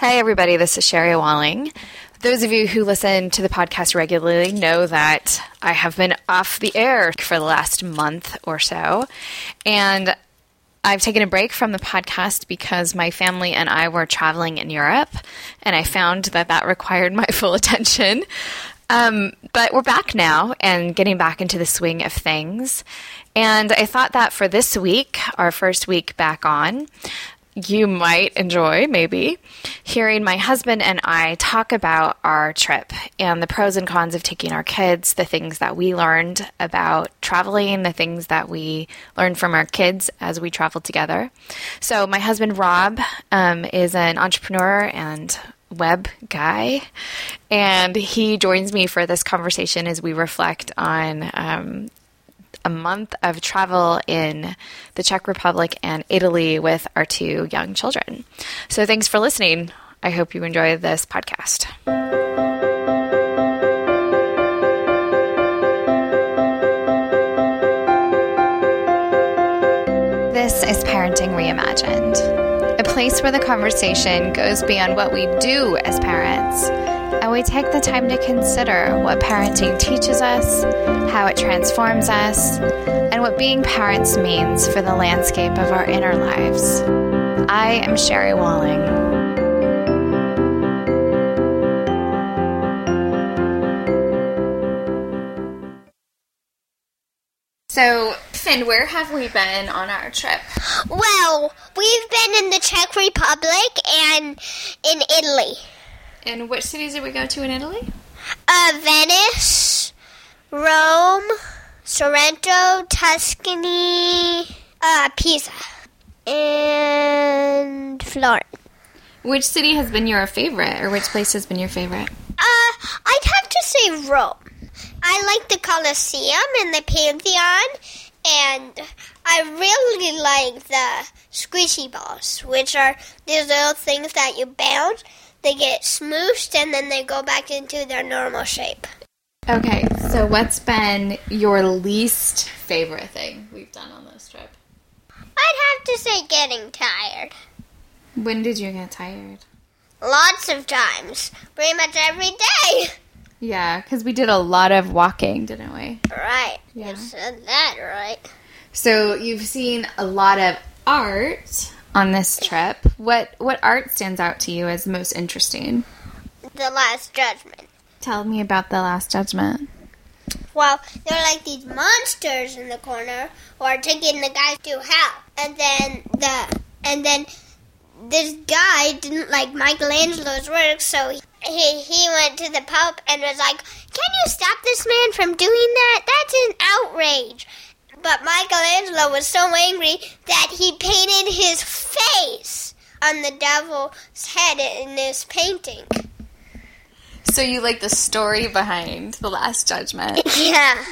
Hey, everybody, this is Sherry Walling. Those of you who listen to the podcast regularly know that I have been off the air for the last month or so. And I've taken a break from the podcast because my family and I were traveling in Europe, and I found that that required my full attention. Um, but we're back now and getting back into the swing of things. And I thought that for this week, our first week back on, you might enjoy, maybe, hearing my husband and I talk about our trip and the pros and cons of taking our kids, the things that we learned about traveling, the things that we learned from our kids as we traveled together. So, my husband Rob um, is an entrepreneur and web guy, and he joins me for this conversation as we reflect on um, a month of travel in the Czech Republic and Italy with our two young children. So thanks for listening. I hope you enjoy this podcast. This is Parenting Reimagined, a place where the conversation goes beyond what we do as parents and we take the time to consider what parenting teaches us, how it transforms us, and what being parents means for the landscape of our inner lives. I am Sherry Walling. So, Finn, where have we been on our trip? Well, we've been in the Czech Republic and in Italy. And which cities did we go to in Italy? Uh, Venice, Rome, Sorrento, Tuscany, uh, Pisa, and Florence. Which city has been your favorite, or which place has been your favorite? Uh, I'd have to say Rome. I like the Colosseum and the Pantheon, and I really like the squishy balls, which are these little things that you bounce they get smooshed and then they go back into their normal shape. Okay, so what's been your least favorite thing we've done on this trip? I'd have to say getting tired. When did you get tired? Lots of times. Pretty much every day. Yeah, because we did a lot of walking, didn't we? Right. Yeah. You said that right. So you've seen a lot of art on this trip. What what art stands out to you as most interesting? The Last Judgment. Tell me about the Last Judgment. Well, there are like these monsters in the corner who are taking the guys to hell, and then the and then this guy didn't like Michelangelo's work, so he he went to the Pope and was like, "Can you stop this man from doing that? That's an outrage." But Michelangelo was so angry that he painted his face on the devil's head in this painting. So you like the story behind the Last Judgment? Yeah.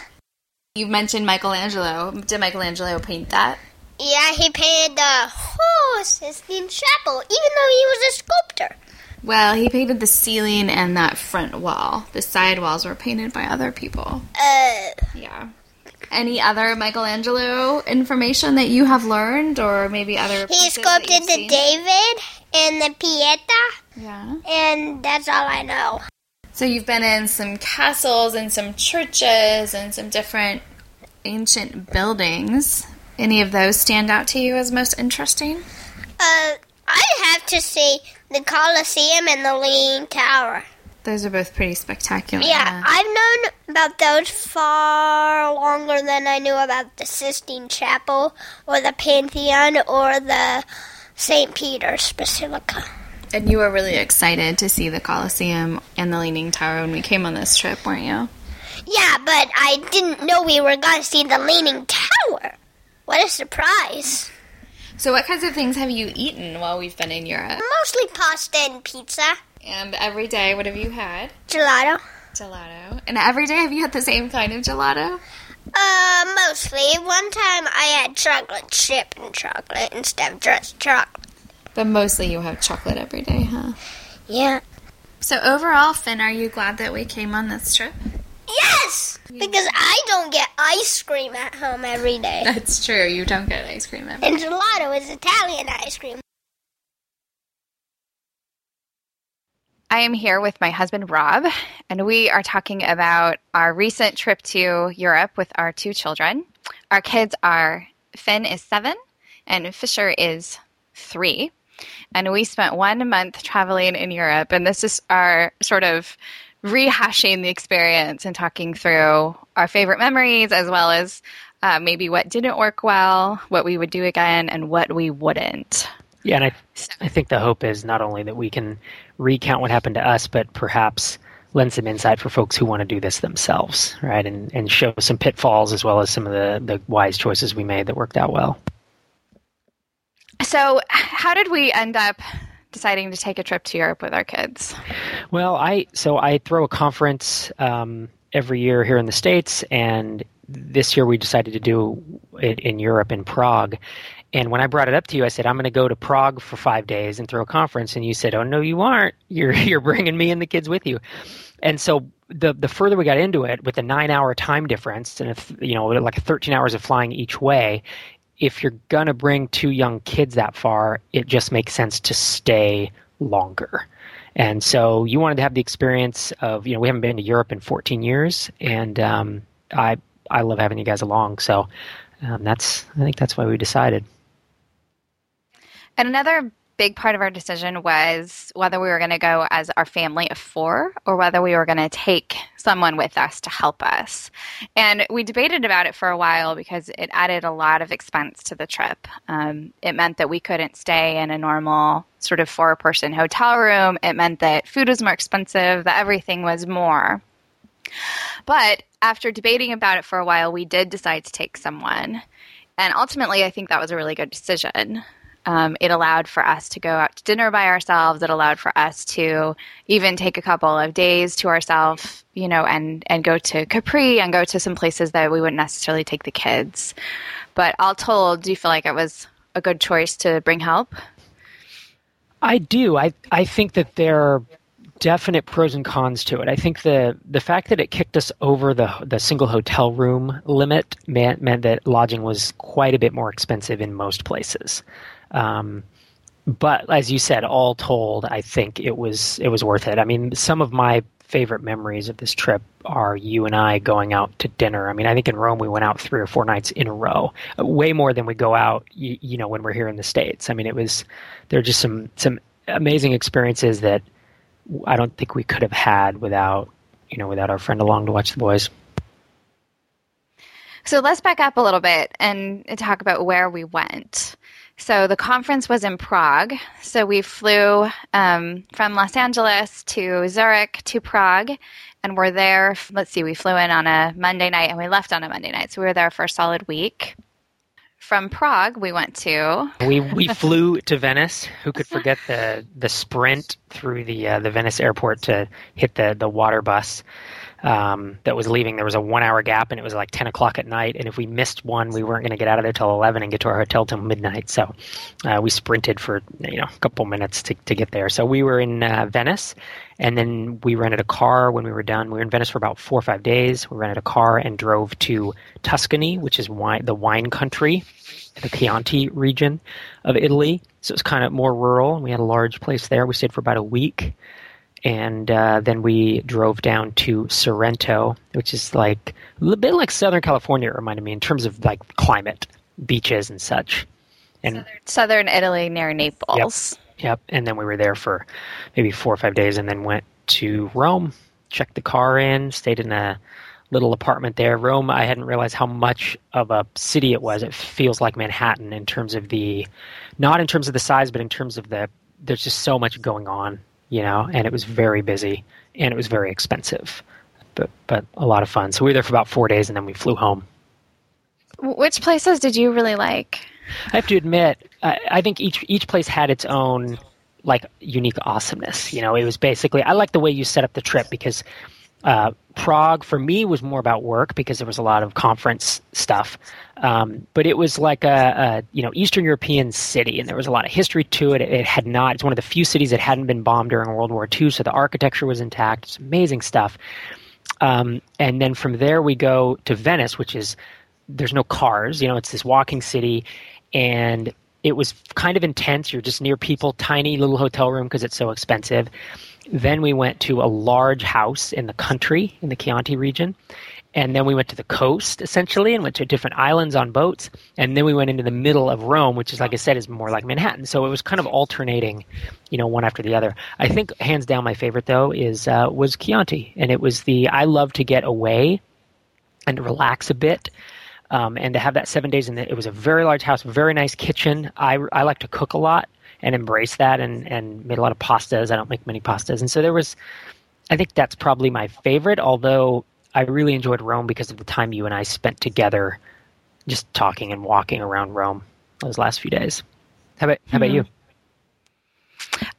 You mentioned Michelangelo. Did Michelangelo paint that? Yeah, he painted the whole Sistine Chapel, even though he was a sculptor. Well, he painted the ceiling and that front wall. The side walls were painted by other people. Uh. Yeah any other Michelangelo information that you have learned, or maybe other? He sculpted the seen? David and the Pieta. Yeah. And that's all I know. So you've been in some castles and some churches and some different ancient buildings. Any of those stand out to you as most interesting? Uh, I'd have to say the Colosseum and the Leaning Tower. Those are both pretty spectacular. Yeah, I've known about those far longer than I knew about the Sistine Chapel or the Pantheon or the St. Peter's Basilica. And you were really excited to see the Colosseum and the Leaning Tower when we came on this trip, weren't you? Yeah, but I didn't know we were going to see the Leaning Tower. What a surprise. So, what kinds of things have you eaten while we've been in Europe? Mostly pasta and pizza. And every day, what have you had? Gelato. Gelato. And every day, have you had the same kind of gelato? Uh, mostly. One time I had chocolate chip and chocolate instead of just chocolate. But mostly you have chocolate every day, huh? Yeah. So overall, Finn, are you glad that we came on this trip? Yes! Because I don't get ice cream at home every day. That's true. You don't get ice cream every and gelato is Italian ice cream. I am here with my husband, Rob, and we are talking about our recent trip to Europe with our two children. Our kids are Finn is seven and Fisher is three. And we spent one month traveling in Europe, and this is our sort of rehashing the experience and talking through our favorite memories as well as uh, maybe what didn't work well, what we would do again, and what we wouldn't. Yeah, and I, I think the hope is not only that we can recount what happened to us, but perhaps lend some insight for folks who want to do this themselves, right? And, and show some pitfalls as well as some of the, the wise choices we made that worked out well. So, how did we end up deciding to take a trip to Europe with our kids? Well, I so I throw a conference um, every year here in the states, and this year we decided to do it in Europe in Prague. And when I brought it up to you, I said I'm going to go to Prague for five days and throw a conference, and you said, "Oh no, you aren't. You're you're bringing me and the kids with you." And so the the further we got into it, with the nine hour time difference, and if you know like 13 hours of flying each way, if you're going to bring two young kids that far, it just makes sense to stay longer. And so you wanted to have the experience of, you know, we haven't been to Europe in 14 years, and um, I I love having you guys along. So um, that's I think that's why we decided. And another big part of our decision was whether we were going to go as our family of four or whether we were going to take someone with us to help us. And we debated about it for a while because it added a lot of expense to the trip. Um, it meant that we couldn't stay in a normal sort of four person hotel room. It meant that food was more expensive, that everything was more. But after debating about it for a while, we did decide to take someone. And ultimately, I think that was a really good decision. Um, it allowed for us to go out to dinner by ourselves. It allowed for us to even take a couple of days to ourselves, you know, and, and go to Capri and go to some places that we wouldn't necessarily take the kids. But all told, do you feel like it was a good choice to bring help? I do. I I think that there are definite pros and cons to it. I think the the fact that it kicked us over the the single hotel room limit meant meant that lodging was quite a bit more expensive in most places. Um, but as you said, all told, I think it was it was worth it. I mean, some of my favorite memories of this trip are you and I going out to dinner. I mean, I think in Rome we went out three or four nights in a row, way more than we go out, you, you know, when we're here in the states. I mean, it was there are just some some amazing experiences that I don't think we could have had without you know without our friend along to watch the boys. So let's back up a little bit and talk about where we went. So the conference was in Prague. So we flew um, from Los Angeles to Zurich to Prague, and we're there. Let's see, we flew in on a Monday night and we left on a Monday night. So we were there for a solid week. From Prague, we went to. we we flew to Venice. Who could forget the the sprint through the uh, the Venice airport to hit the the water bus? Um, that was leaving. There was a one hour gap, and it was like 10 o'clock at night. And if we missed one, we weren't going to get out of there till 11 and get to our hotel till midnight. So uh, we sprinted for you know a couple minutes to, to get there. So we were in uh, Venice, and then we rented a car when we were done. We were in Venice for about four or five days. We rented a car and drove to Tuscany, which is wine, the wine country, the Chianti region of Italy. So it was kind of more rural. We had a large place there. We stayed for about a week and uh, then we drove down to Sorrento, which is like a little bit like Southern California. It reminded me in terms of like climate, beaches, and such. And Southern, Southern Italy near Naples. Yep, yep. And then we were there for maybe four or five days, and then went to Rome, checked the car in, stayed in a little apartment there. Rome, I hadn't realized how much of a city it was. It feels like Manhattan in terms of the, not in terms of the size, but in terms of the. There's just so much going on you know, and it was very busy and it was very expensive, but but a lot of fun. So we were there for about four days and then we flew home. Which places did you really like? I have to admit, I, I think each each place had its own like unique awesomeness. You know, it was basically I like the way you set up the trip because uh, Prague for me was more about work because there was a lot of conference stuff. Um, but it was like a, a, you know Eastern European city, and there was a lot of history to it. It had not. It's one of the few cities that hadn't been bombed during World War II, so the architecture was intact. It's amazing stuff. Um, and then from there we go to Venice, which is there's no cars. You know, it's this walking city, and it was kind of intense. You're just near people, tiny little hotel room because it's so expensive Then we went to a large house in the country in the Chianti region. And then we went to the coast essentially and went to different islands on boats. And then we went into the middle of Rome, which is, like I said, is more like Manhattan. So it was kind of alternating, you know, one after the other. I think hands down my favorite though is uh, was Chianti, and it was the I love to get away and relax a bit. Um, and to have that seven days in the, it was a very large house, very nice kitchen. I, I like to cook a lot and embrace that and, and made a lot of pastas. I don't make many pastas. And so there was, I think that's probably my favorite, although I really enjoyed Rome because of the time you and I spent together just talking and walking around Rome those last few days. How about, how about mm-hmm. you?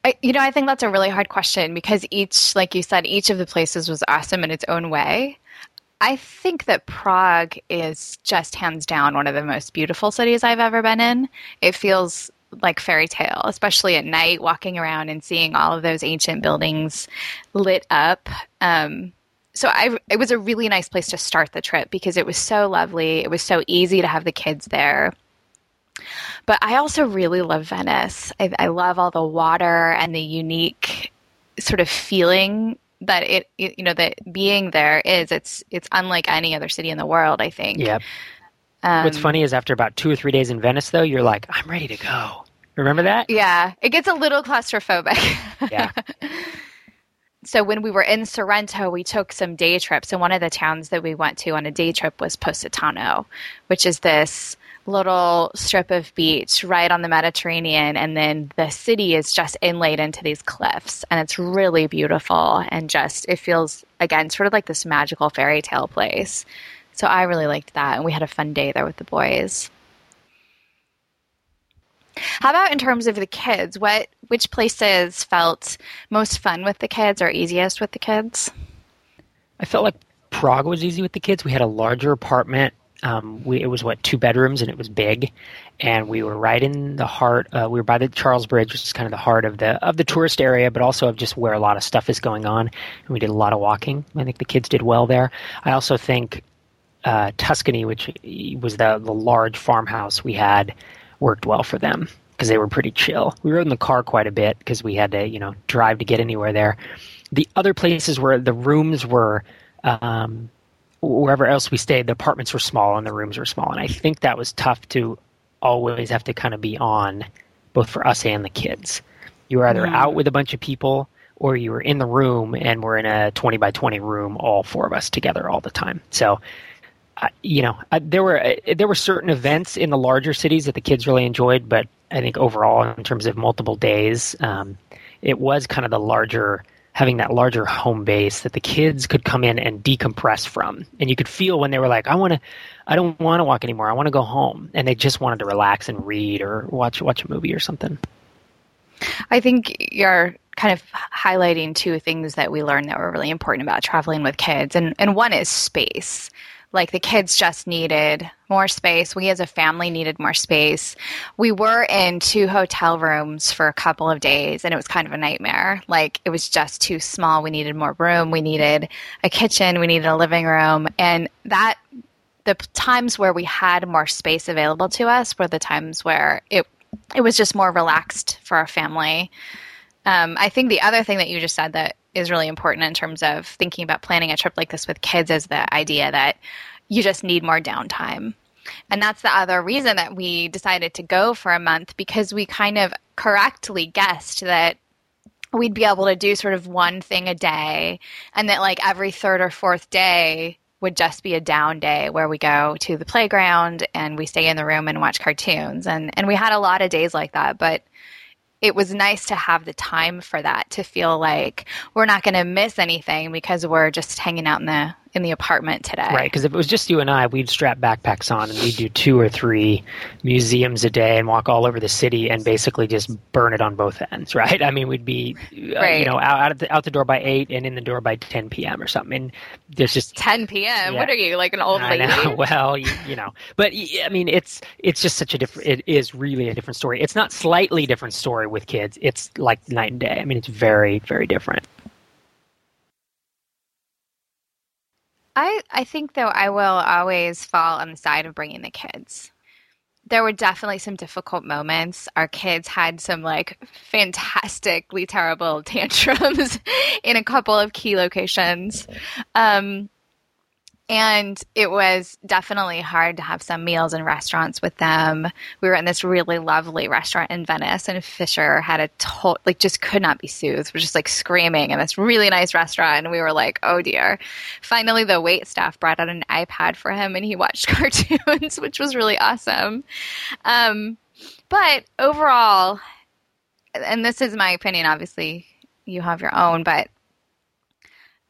I, you know, I think that's a really hard question because each, like you said, each of the places was awesome in its own way. I think that Prague is just hands down one of the most beautiful cities I've ever been in. It feels like fairy tale, especially at night, walking around and seeing all of those ancient buildings lit up. Um, so I, it was a really nice place to start the trip because it was so lovely. It was so easy to have the kids there. But I also really love Venice. I, I love all the water and the unique sort of feeling that it, you know that being there is it's it's unlike any other city in the world i think yep um, what's funny is after about two or three days in venice though you're like i'm ready to go. Remember that? Yeah it gets a little claustrophobic. Yeah. So when we were in sorrento we took some day trips and one of the towns that we went to on a day trip was positano which is this little strip of beach right on the Mediterranean, and then the city is just inlaid into these cliffs, and it's really beautiful and just it feels again sort of like this magical fairy tale place. So I really liked that, and we had a fun day there with the boys. How about in terms of the kids? What which places felt most fun with the kids or easiest with the kids? I felt like Prague was easy with the kids. We had a larger apartment um, we, it was what two bedrooms and it was big, and we were right in the heart. Uh, we were by the Charles Bridge, which is kind of the heart of the of the tourist area, but also of just where a lot of stuff is going on. And we did a lot of walking. I think the kids did well there. I also think uh, Tuscany, which was the the large farmhouse we had, worked well for them because they were pretty chill. We rode in the car quite a bit because we had to you know drive to get anywhere there. The other places where the rooms were. Um, wherever else we stayed, the apartments were small and the rooms were small, and I think that was tough to always have to kind of be on, both for us and the kids. You were either yeah. out with a bunch of people or you were in the room and we're in a 20 by 20 room, all four of us together all the time. So, you know, there were uh, there were certain events in the larger cities that the kids really enjoyed, but I think overall, in terms of multiple days, um, it was kind of the larger having that larger home base that the kids could come in and decompress from. And you could feel when they were like, I want to, I don't want to walk anymore. I want to go home. And they just wanted to relax and read or watch, watch a movie or something. I think you're kind of highlighting two things that we learned that were really important about traveling with kids. And, and one is space. Like the kids just needed more space. We as a family needed more space. We were in two hotel rooms for a couple of days and it was kind of a nightmare. Like it was just too small. We needed more room. We needed a kitchen. We needed a living room. And that, the times where we had more space available to us were the times where it, it was just more relaxed for our family. Um, I think the other thing that you just said that is really important in terms of thinking about planning a trip like this with kids is the idea that you just need more downtime. And that's the other reason that we decided to go for a month because we kind of correctly guessed that we'd be able to do sort of one thing a day and that like every third or fourth day would just be a down day where we go to the playground and we stay in the room and watch cartoons and and we had a lot of days like that but it was nice to have the time for that to feel like we're not going to miss anything because we're just hanging out in the in the apartment today. Right, because if it was just you and I, we'd strap backpacks on and we'd do two or three museums a day and walk all over the city and basically just burn it on both ends, right? I mean, we'd be uh, you know out out the, out the door by eight and in the door by ten p.m. or something. And there's just ten p.m. Yeah. What are you like an old lady? well, you, you, know, but I mean, it's it's just such a different. It is really a different story. It's not slightly different story with kids. It's like night and day. I mean, it's very very different. I, I think though I will always fall on the side of bringing the kids there were definitely some difficult moments. Our kids had some like fantastically terrible tantrums in a couple of key locations. Um, and it was definitely hard to have some meals in restaurants with them. We were in this really lovely restaurant in Venice, and Fisher had a total, like, just could not be soothed. We're just like screaming in this really nice restaurant, and we were like, oh dear. Finally, the wait staff brought out an iPad for him, and he watched cartoons, which was really awesome. Um, but overall, and this is my opinion, obviously, you have your own, but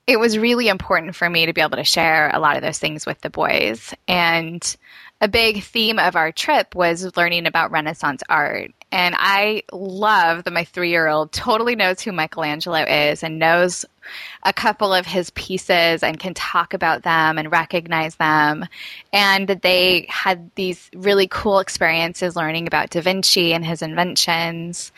it was really important for me to be able to share a lot of those things with the boys. And a big theme of our trip was learning about Renaissance art. And I love that my three year old totally knows who Michelangelo is and knows a couple of his pieces and can talk about them and recognize them. And that they had these really cool experiences learning about Da Vinci and his inventions.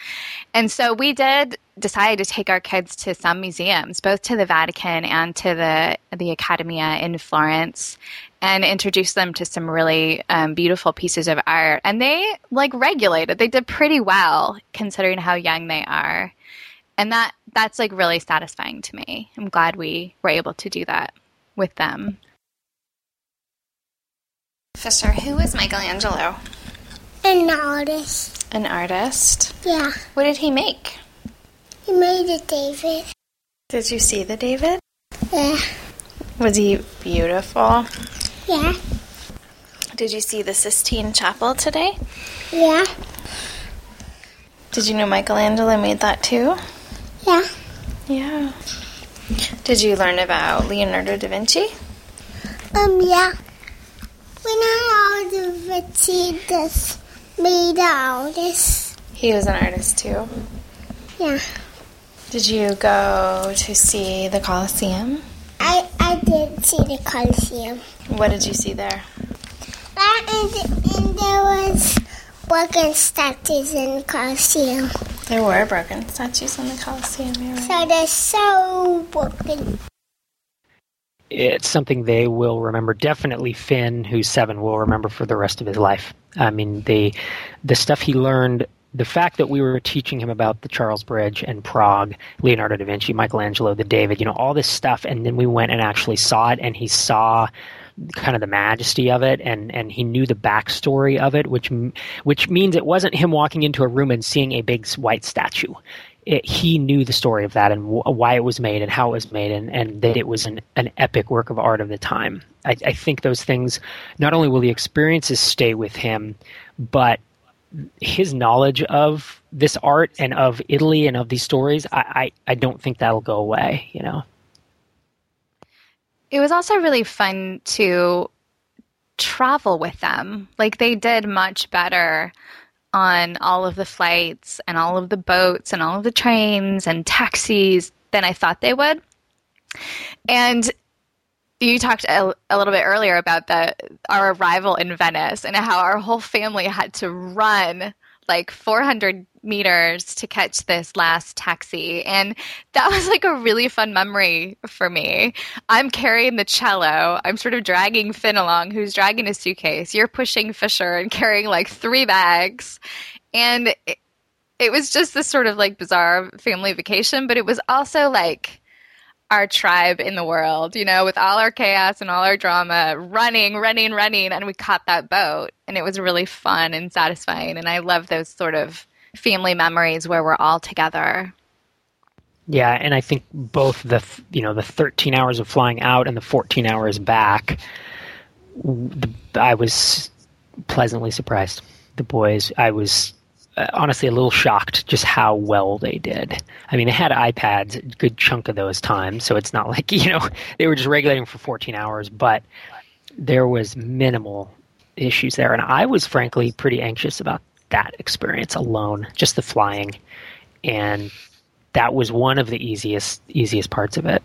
And so we did decide to take our kids to some museums, both to the Vatican and to the the Accademia in Florence, and introduce them to some really um, beautiful pieces of art. And they like regulated. They did pretty well considering how young they are, and that that's like really satisfying to me. I'm glad we were able to do that with them. Fisher, who is Michelangelo? An artist. An artist. Yeah. What did he make? He made a David. Did you see the David? Yeah. Was he beautiful? Yeah. Did you see the Sistine Chapel today? Yeah. Did you know Michelangelo made that too? Yeah. Yeah. Did you learn about Leonardo da Vinci? Um, yeah. Leonardo da Vinci this made the artist. He was an artist too. Yeah. Did you go to see the Colosseum? I, I did see the Colosseum. What did you see there? And, and there was broken statues in the Colosseum. There were broken statues in the Colosseum. Right. So they're so broken. it's something they will remember. Definitely Finn, who's seven, will remember for the rest of his life. I mean, the the stuff he learned, the fact that we were teaching him about the Charles Bridge and Prague, Leonardo da Vinci, Michelangelo, the David, you know, all this stuff, and then we went and actually saw it, and he saw kind of the majesty of it and and he knew the backstory of it which which means it wasn't him walking into a room and seeing a big white statue. It, he knew the story of that and w- why it was made and how it was made and, and that it was an, an epic work of art of the time. I, I think those things not only will the experiences stay with him but his knowledge of this art and of Italy and of these stories I, I, I don't think that'll go away you know It was also really fun to travel with them. Like they did much better on all of the flights and all of the boats and all of the trains and taxis than I thought they would. And you talked a, a little bit earlier about the our arrival in Venice and how our whole family had to run like 400 meters to catch this last taxi. And that was like a really fun memory for me. I'm carrying the cello. I'm sort of dragging finn along who's dragging a suitcase. You're pushing fisher and carrying like three bags. And it, it was just this sort of like bizarre family vacation but it was also like our tribe in the world, you know, with all our chaos and all our drama, running, running, running, and we caught that boat, and it was really fun and satisfying. And I love those sort of family memories where we're all together. Yeah, and I think both the you know the 13 hours of flying out and the 14 hours back, I was pleasantly surprised. The boys, I was Uh, honestly a little shocked just how well they did. I mean, they had iPads a good chunk of those times, so it's not like you know they were just regulating for 14 hours, but there was minimal issues there, and I was frankly pretty anxious about that experience alone, just the flying, and that was one of the easiest easiest parts of it.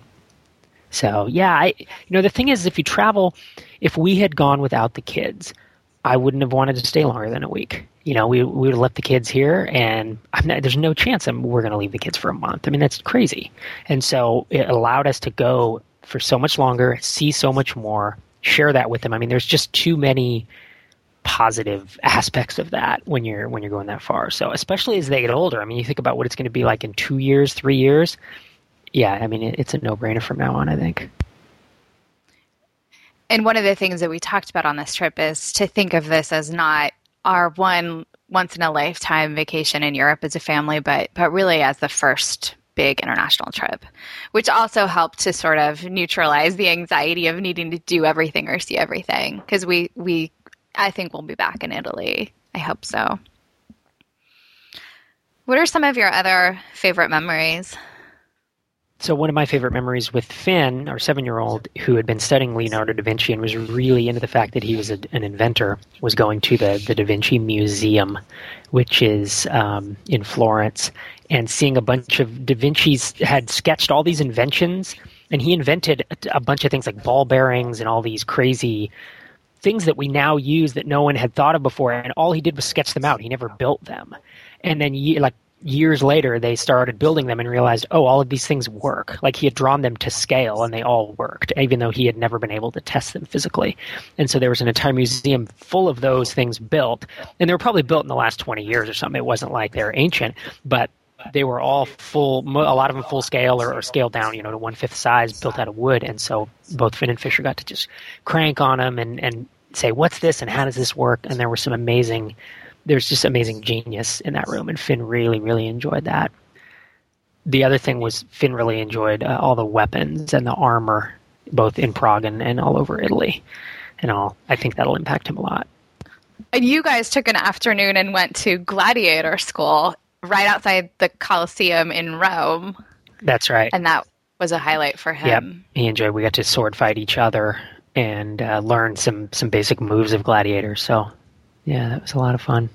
So yeah, I you know the thing is, if you travel, if we had gone without the kids, I wouldn't have wanted to stay longer than a week. You know, we we would have left the kids here, and not, there's no chance I'm, we're going to leave the kids for a month. I mean, that's crazy. And so it allowed us to go for so much longer, see so much more, share that with them. I mean, there's just too many positive aspects of that when you're when you're going that far. So especially as they get older, I mean, you think about what it's going to be like in two years, three years. Yeah, I mean, it, it's a no brainer from now on. I think. And one of the things that we talked about on this trip is to think of this as not our one once in a lifetime vacation in Europe as a family, but but really as the first big international trip, which also helped to sort of neutralize the anxiety of needing to do everything or see everything. Because we we I think we'll be back in Italy. I hope so. What are some of your other favorite memories? So one of my favorite memories with Finn, our seven-year-old, who had been studying Leonardo da Vinci and was really into the fact that he was a, an inventor, was going to the, the Da Vinci Museum, which is um, in Florence, and seeing a bunch of Da Vinci's had sketched all these inventions, and he invented a, a bunch of things like ball bearings and all these crazy things that we now use that no one had thought of before. And all he did was sketch them out. He never built them. And then, like years later, they started building them and realized, oh, all of these things work. Like he had drawn them to scale and they all worked, even though he had never been able to test them physically. And so there was an entire museum full of those things built. And they were probably built in the last 20 years or something. It wasn't like they're ancient, but they were all full, a lot of them full scale or, or scaled down, you know, to one fifth size, built out of wood. And so both Finn and Fisher got to just crank on them and, and say, what's this and how does this work? And there were some amazing there's just amazing genius in that room, and Finn really, really enjoyed that. The other thing was Finn really enjoyed uh, all the weapons and the armor, both in Prague and, and all over Italy, and all. I think that'll impact him a lot. And you guys took an afternoon and went to gladiator school right outside the Colosseum in Rome. That's right, and that was a highlight for him. Yep, he enjoyed. We got to sword fight each other and uh, learn some some basic moves of gladiators. So yeah, that was a lot of fun.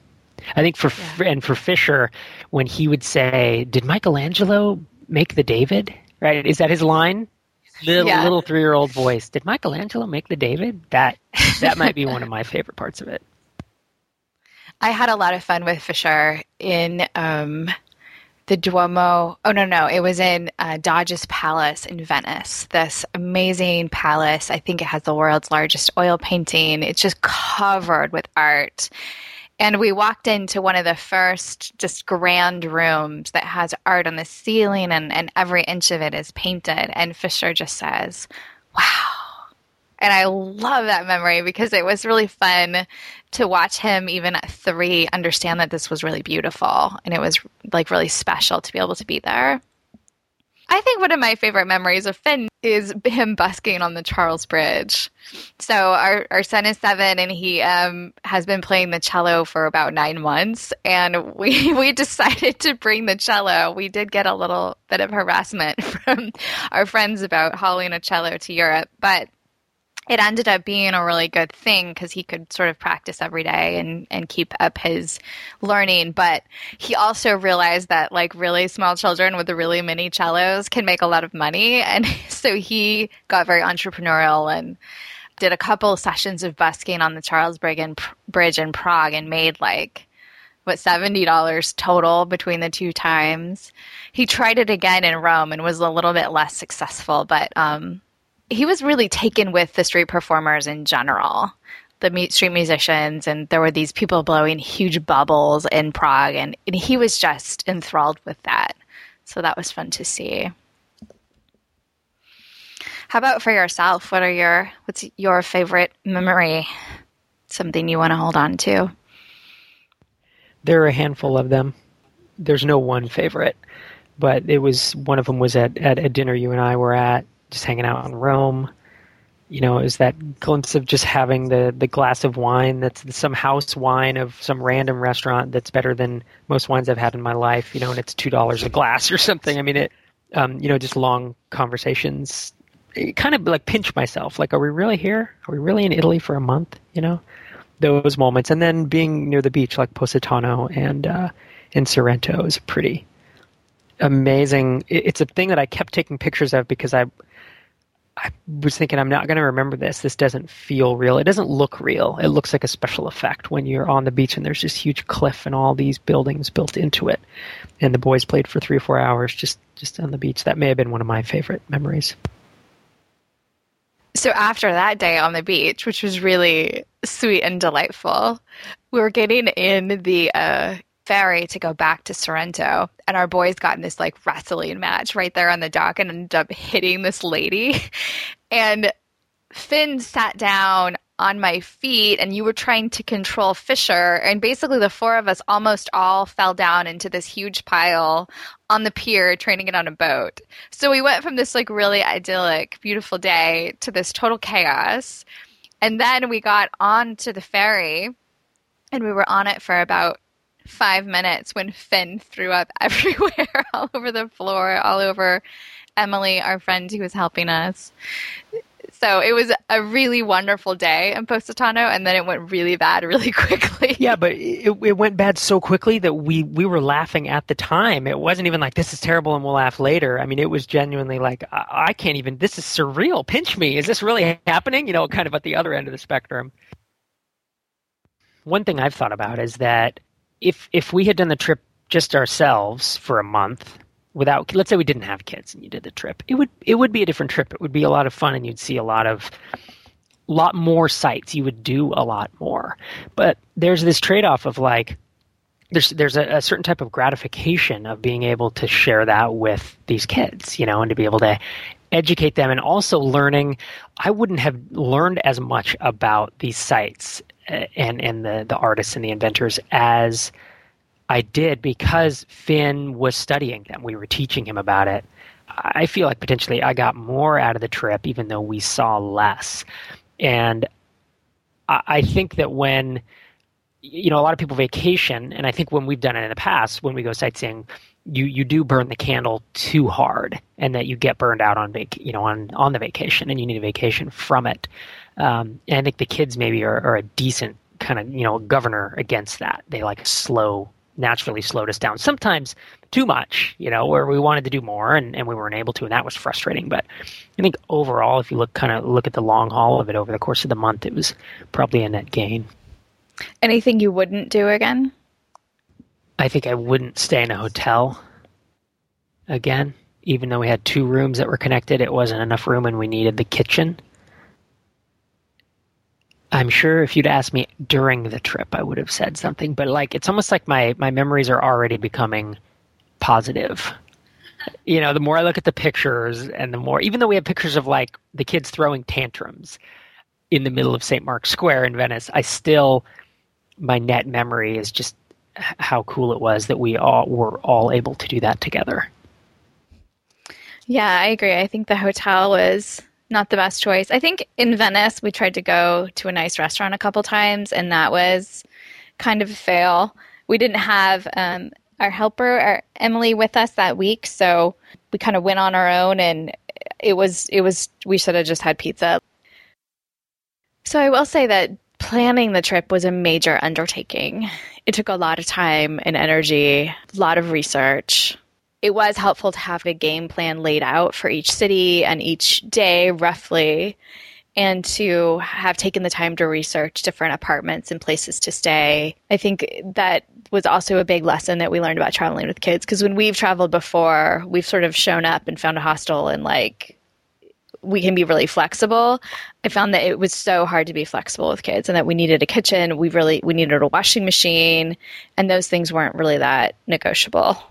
I think for yeah. and for Fisher, when he would say, "Did Michelangelo make the David?" Right? Is that his line? Little yeah. little three year old voice. Did Michelangelo make the David? That that might be one of my favorite parts of it. I had a lot of fun with Fisher in um, the Duomo. Oh no, no, it was in uh, Palace in Venice. This amazing palace. I think it has the world's largest oil painting. It's just covered with art. And we walked into one of the first just grand rooms that has art on the ceiling and, and every inch of it is painted. And Fisher just says, Wow, and I love that memory because it was really fun to watch him, even at three, understand that this was really beautiful. And it was like really special to be able to be there. I think one of my favorite memories of Finn is him busking on the Charles Bridge. So our, our son is seven and he um, has been playing the cello for about nine months. And we, we decided to bring the cello. We did get a little bit of harassment from our friends about hauling a cello to Europe, but it ended up being a really good thing because he could sort of practice every day and, and keep up his learning. But he also realized that like really small children with the really mini cellos can make a lot of money. And so he got very entrepreneurial and did a couple sessions of busking on the Charles Bridge in Prague and made like what $70 total between the two times. He tried it again in Rome and was a little bit less successful, but um, he was really taken with the street performers in general the street musicians and there were these people blowing huge bubbles in prague and, and he was just enthralled with that. So that was fun to see. How about for yourself? What are your what's your favorite memory? Something you want to hold on to? There are a handful of them. There's no one favorite but it was one of them was at, at a dinner you and i were at just hanging out in Rome. You know, is that glimpse of just having the, the glass of wine that's some house wine of some random restaurant that's better than most wines I've had in my life, you know, and it's $2 a glass or something. I mean, it, um, you know, just long conversations. It kind of like pinch myself. Like, are we really here? Are we really in Italy for a month? You know, those moments. And then being near the beach like Positano and, uh, in Sorrento is pretty amazing. It's a thing that I kept taking pictures of because I I was thinking I'm not going to remember this. This doesn't feel real. It doesn't look real. It looks like a special effect when you're on the beach and there's this huge cliff and all these buildings built into it. And the boys played for three or four hours just just on the beach. That may have been one of my favorite memories. So after that day on the beach, which was really sweet and delightful, we were getting in the uh, ferry to go back to Sorrento, and our boys got in this like wrestling match right there on the dock and ended up hitting this lady. And Finn sat down on my feet and you were trying to control Fisher. And basically, the four of us almost all fell down into this huge pile on the pier trying to get on a boat. So we went from this like really idyllic, beautiful day to this total chaos. And then we got onto the ferry and we were on it for about five minutes when Finn threw up everywhere, all over the floor, all over Emily, our friend who was helping us. So it was a really wonderful day in Positano, and then it went really bad really quickly. Yeah, but it, it went bad so quickly that we we were laughing at the time. It wasn't even like this is terrible and we'll laugh later. I mean, it was genuinely like I, I can't even. This is surreal. Pinch me. Is this really happening? You know, kind of at the other end of the spectrum. One thing I've thought about is that if if we had done the trip just ourselves for a month without let's say we didn't have kids and you did the trip it would it would be a different trip. It would be a lot of fun and you'd see a lot of lot more sites you would do a lot more. But there's this trade-off of like there's there's a, a, certain type of gratification of being able to share that with these kids you know and to be able to educate them and also learning. I wouldn't have learned as much about these sites and and the the artists and the inventors as I did because Finn was studying them. We were teaching him about it. I feel like potentially I got more out of the trip, even though we saw less. And I think that when you know a lot of people vacation, and I think when we've done it in the past, when we go sightseeing, you you do burn the candle too hard, and that you get burned out on vac- you know on on the vacation, and you need a vacation from it. Um, and I think the kids maybe are, are a decent kind of you know governor against that. They like slow naturally slowed us down. Sometimes too much, you know, where we wanted to do more and, and we weren't able to, and that was frustrating. But I think overall, if you look kind of look at the long haul of it over the course of the month, it was probably a net gain. Anything you wouldn't do again? I think I wouldn't stay in a hotel again. Even though we had two rooms that were connected, it wasn't enough room and we needed the kitchen. I'm sure if you'd asked me during the trip, I would have said something. But like, it's almost like my my memories are already becoming positive. You know, the more I look at the pictures, and the more, even though we have pictures of like the kids throwing tantrums in the middle of St. Mark's Square in Venice, I still my net memory is just how cool it was that we all were all able to do that together. Yeah, I agree. I think the hotel was not the best choice. I think in Venice we tried to go to a nice restaurant a couple times, and that was kind of a fail. We didn't have um, our helper, our Emily, with us that week, so we kind of went on our own, and it was it was we should have just had pizza. So I will say that planning the trip was a major undertaking. It took a lot of time and energy, a lot of research it was helpful to have a game plan laid out for each city and each day roughly and to have taken the time to research different apartments and places to stay. I think that was also a big lesson that we learned about traveling with kids because when we've traveled before, we've sort of shown up and found a hostel and like we can be really flexible. I found that it was so hard to be flexible with kids and that we needed a kitchen, we really we needed a washing machine and those things weren't really that negotiable.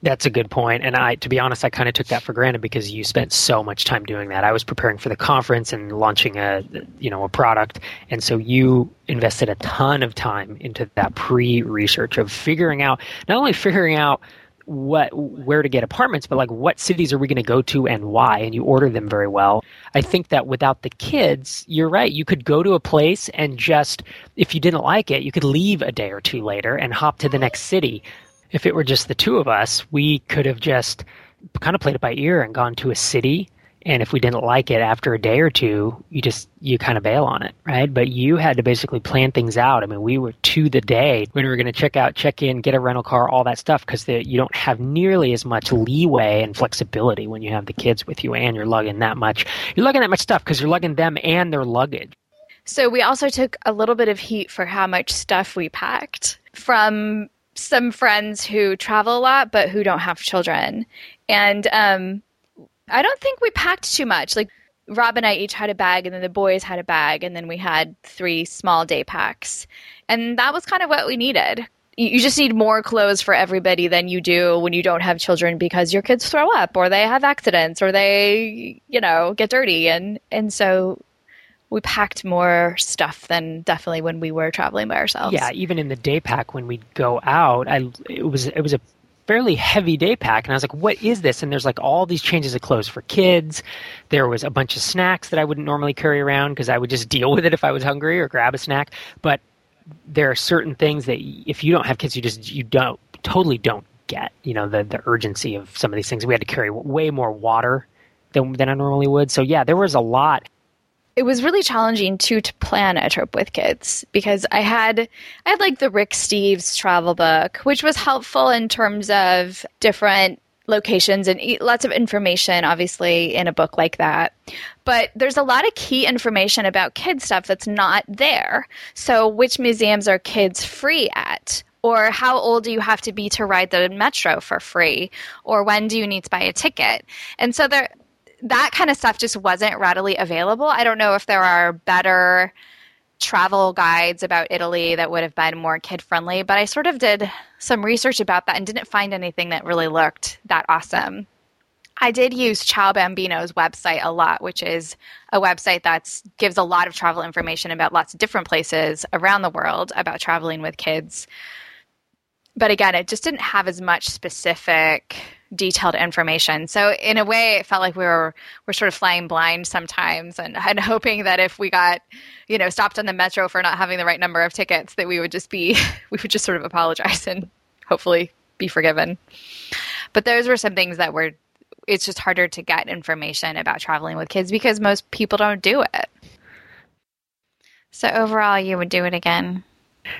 That's a good point. And I, to be honest, I kind of took that for granted because you spent so much time doing that. I was preparing for the conference and launching a, you know, a product. And so you invested a ton of time into that pre-research of figuring out, not only figuring out what, where to get apartments, but like what cities are we going to go to and why? And you order them very well. I think that without the kids, you're right. You could go to a place and just, if you didn't like it, you could leave a day or two later and hop to the next city if it were just the two of us, we could have just kind of played it by ear and gone to a city. And if we didn't like it after a day or two, you just you kind of bail on it, right? But you had to basically plan things out. I mean, we were to the day when we were going to check out, check in, get a rental car, all that stuff, because you don't have nearly as much leeway and flexibility when you have the kids with you and you're lugging that much. You're lugging that much stuff because you're lugging them and their luggage. So we also took a little bit of heat for how much stuff we packed from some friends who travel a lot but who don't have children. And um, I don't think we packed too much. Like Rob and I each had a bag, and then the boys had a bag, and then we had three small day packs. And that was kind of what we needed. You just need more clothes for everybody than you do when you don't have children because your kids throw up or they have accidents or they, you know, get dirty. And, and so we packed more stuff than definitely when we were traveling by ourselves. Yeah, even in the day pack when we'd go out, I it was it was a fairly heavy day pack and I was like, "What is this?" And there's like all these changes of clothes for kids. There was a bunch of snacks that I wouldn't normally carry around because I would just deal with it if I was hungry or grab a snack. But there are certain things that if you don't have kids, you just you don't totally don't get. You know the the urgency of some of these things. We had to carry way more water than than I normally would. So yeah, there was a lot it was really challenging too to plan a trip with kids because I had I had like the Rick Steves travel book, which was helpful in terms of different locations and lots of information obviously in a book like that. But there's a lot of key information about kid stuff that's not there. So which museums are kids free at? Or how old do you have to be to ride the metro for free? Or when do you need to buy a ticket? And so there that kind of stuff just wasn't readily available. I don't know if there are better travel guides about Italy that would have been more kid friendly, but I sort of did some research about that and didn't find anything that really looked that awesome. I did use Ciao Bambino's website a lot, which is a website that gives a lot of travel information about lots of different places around the world about traveling with kids. But again, it just didn't have as much specific detailed information. So in a way, it felt like we were we're sort of flying blind sometimes, and, and hoping that if we got you know stopped on the metro for not having the right number of tickets, that we would just be we would just sort of apologize and hopefully be forgiven. But those were some things that were it's just harder to get information about traveling with kids because most people don't do it. So overall, you would do it again.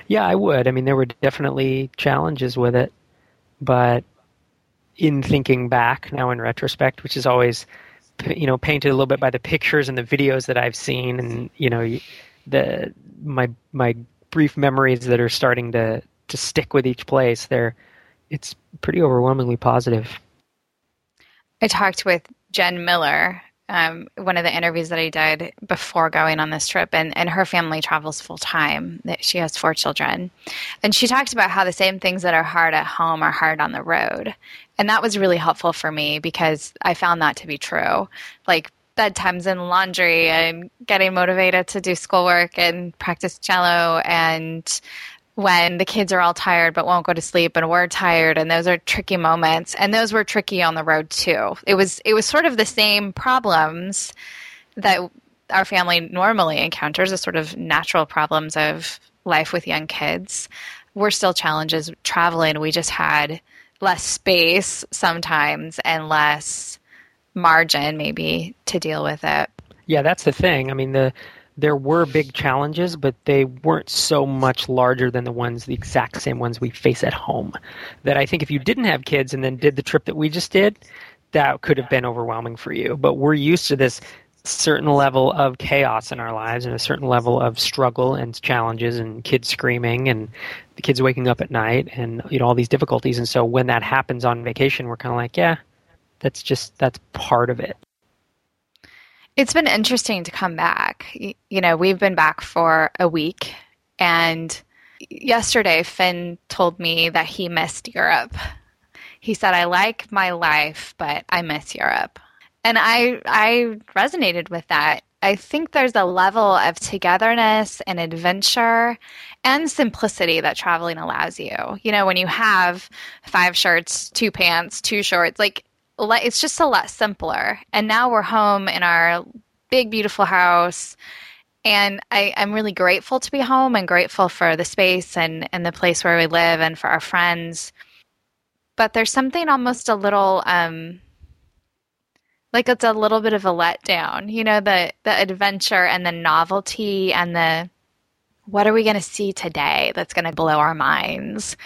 Yeah, I would. I mean, there were definitely challenges with it, but in thinking back now in retrospect, which is always you know painted a little bit by the pictures and the videos that I've seen, and you know the my my brief memories that are starting to to stick with each place. There, it's pretty overwhelmingly positive. I talked with Jen Miller, um, one of the interviews that I did before going on this trip, and, and her family travels full time. She has four children. And she talked about how the same things that are hard at home are hard on the road. And that was really helpful for me because I found that to be true. Like bedtimes and laundry and getting motivated to do schoolwork and practice cello and when the kids are all tired but won't go to sleep and we're tired and those are tricky moments and those were tricky on the road too. It was it was sort of the same problems that our family normally encounters the sort of natural problems of life with young kids. Were still challenges traveling. We just had less space sometimes and less margin maybe to deal with it. Yeah that's the thing. I mean the there were big challenges, but they weren't so much larger than the ones, the exact same ones we face at home. That I think if you didn't have kids and then did the trip that we just did, that could have been overwhelming for you. But we're used to this certain level of chaos in our lives and a certain level of struggle and challenges and kids screaming and the kids waking up at night and you know all these difficulties and so when that happens on vacation we're kind of like yeah that's just that's part of it it's been interesting to come back. You know, we've been back for a week, and yesterday Finn told me that he missed Europe. He said, "I like my life, but I miss Europe." And I I resonated with that. I think there's a level of togetherness and adventure and simplicity that traveling allows you. You know, when you have five shirts, two pants, two shorts, like it's just a lot simpler. And now we're home in our big, beautiful house. And I, am really grateful to be home and grateful for the space and, and the place where we live and for our friends. But there's something almost a little um, like it's a little bit of a letdown. You know, the the adventure and the novelty and the what are we going to see today that's going to blow our minds?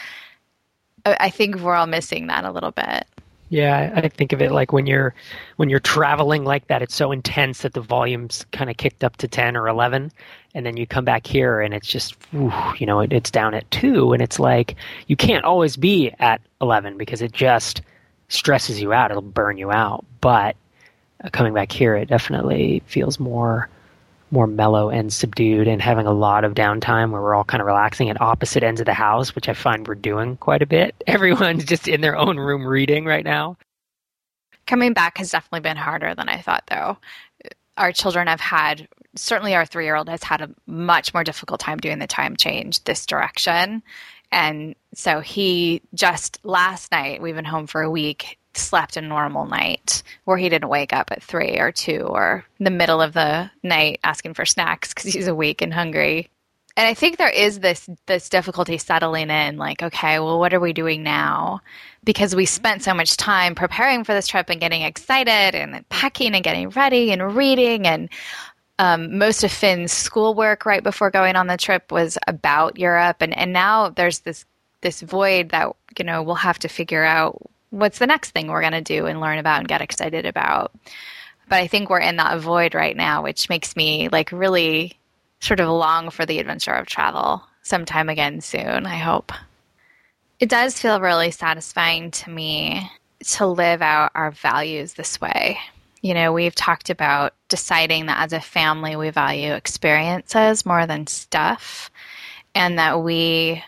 I think we're all missing that a little bit. Yeah, I think of it like when you're when you're traveling like that, it's so intense that the volume's kind of kicked up to ten or eleven, and then you come back here and it's just, whew, you know, it, it's down at two, and it's like you can't always be at eleven because it just stresses you out. It'll burn you out. But uh, coming back here, it definitely feels more more mellow and subdued and having a lot of downtime where we're all kind of relaxing at opposite ends of the house, which I find we're doing quite a bit. Everyone's just in their own room reading right now. Coming back has definitely been harder than I thought, though. Our children have had, certainly our three year old has had a much more difficult time doing the time change this direction. And so he just last night, we've been home for a week, slept a normal night where he didn't wake up at three or two or the middle of the night asking for snacks because he's awake and hungry. And I think there is this this difficulty settling in, like, okay, well, what are we doing now? Because we spent so much time preparing for this trip and getting excited and packing and getting ready and reading and um, most of Finn's schoolwork right before going on the trip was about Europe, and and now there's this this void that you know we'll have to figure out what's the next thing we're going to do and learn about and get excited about. But I think we're in that void right now, which makes me like really sort of long for the adventure of travel sometime again soon, I hope. It does feel really satisfying to me to live out our values this way. You know, we've talked about deciding that as a family we value experiences more than stuff, and that we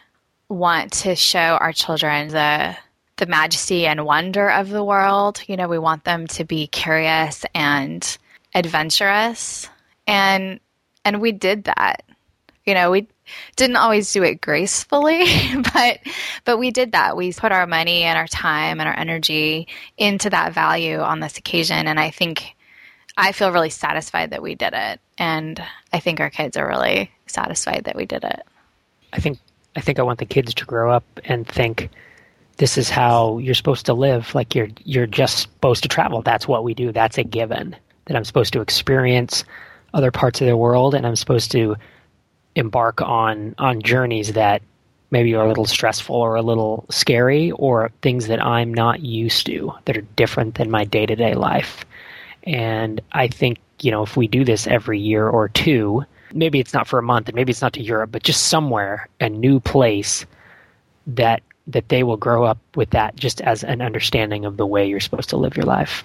want to show our children the the majesty and wonder of the world. You know, we want them to be curious and adventurous. And and we did that. You know, we didn't always do it gracefully, but but we did that. We put our money and our time and our energy into that value on this occasion and I think I feel really satisfied that we did it and I think our kids are really satisfied that we did it. I think I think I want the kids to grow up and think this is how you're supposed to live. Like you're you're just supposed to travel. That's what we do. That's a given. That I'm supposed to experience other parts of the world, and I'm supposed to embark on on journeys that maybe are a little stressful or a little scary, or things that I'm not used to that are different than my day to day life. And I think you know if we do this every year or two, maybe it's not for a month, and maybe it's not to Europe, but just somewhere a new place that that they will grow up with that just as an understanding of the way you're supposed to live your life.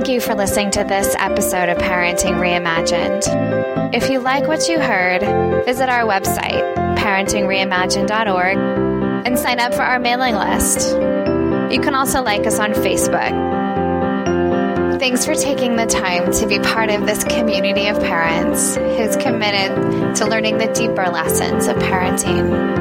Thank you for listening to this episode of Parenting Reimagined. If you like what you heard, visit our website, parentingreimagined.org, and sign up for our mailing list. You can also like us on Facebook. Thanks for taking the time to be part of this community of parents who's committed to learning the deeper lessons of parenting.